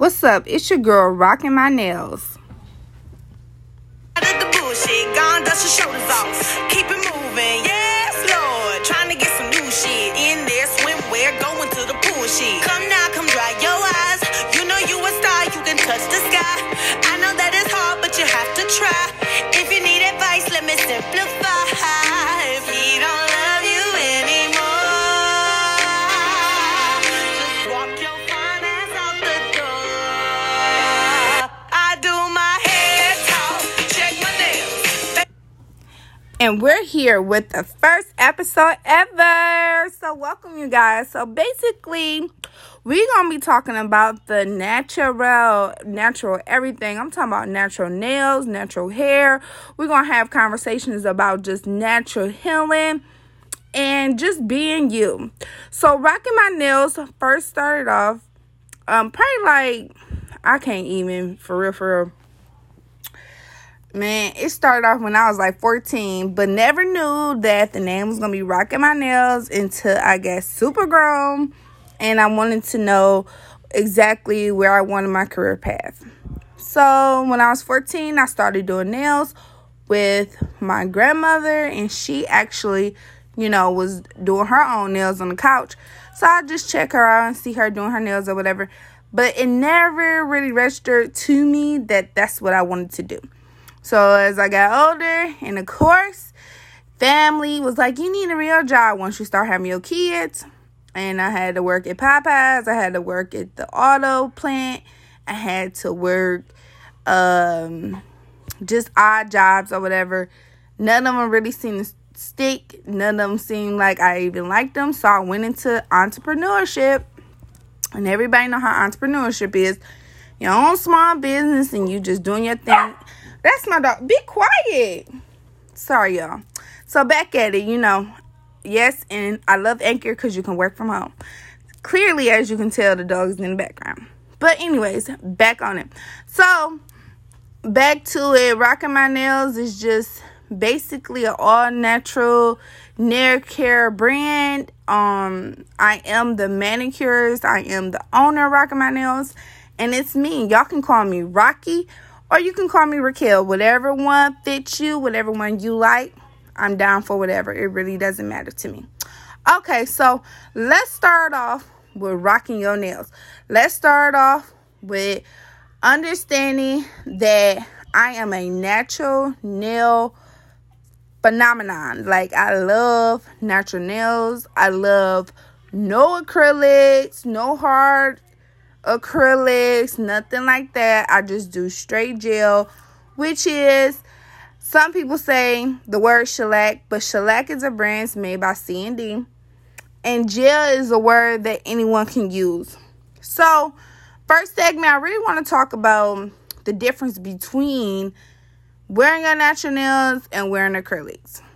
What's up? It's your girl rocking my nails. Come now, come dry your eyes. You know you a star, you can touch the sky. And we're here with the first episode ever. So, welcome, you guys. So, basically, we're to be talking about the natural, natural everything. I'm talking about natural nails, natural hair. We're to have conversations about just natural healing and just being you. So, rocking my nails first started off, um, probably like, I can't even, for real, for real Man, it started off when I was like 14, but never knew that the name was gonna be Rocking My Nails until I got super grown and I wanted to know exactly where I wanted my career path. So when I was 14, I started doing nails with my grandmother, and she actually, you know, was doing her own nails on the couch. So I just check her out and see her doing her nails or whatever. But it never really registered to me that that's what I wanted to do. So as I got older, and of course, family was like, you need a real job once you start having your kids. And I had to work at Popeyes. I had to work at the auto plant. I had to work um, just odd jobs or whatever. None of them really seemed to stick. None of them seemed like I even liked them. So I went into entrepreneurship. And everybody know how entrepreneurship is. Your own small business and you just doing your thing. That's my dog. Be quiet. Sorry, y'all. So back at it, you know. Yes, and I love Anchor because you can work from home. Clearly, as you can tell, the dog is in the background. But anyways, back on it. So back to it. Rocking my nails is just basically an all natural nail care brand. Um, I am the manicurist. I am the owner of Rocking My Nails, and it's me. Y'all can call me Rocky or you can call me Raquel. Whatever one fits you, whatever one you like, I'm down for whatever. It really doesn't matter to me. Okay, so let's start off with rocking your nails. Let's start off with understanding that I am a natural nail phenomenon. Like, I love natural nails. I love no acrylics, no hard acrylics, nothing like that. I just do straight gel, which is some people say the word shellac, but shellac is a brand made by CND, and gel is a word that anyone can use. So, first segment, I really want to talk about the difference between wearing your natural nails and wearing acrylics.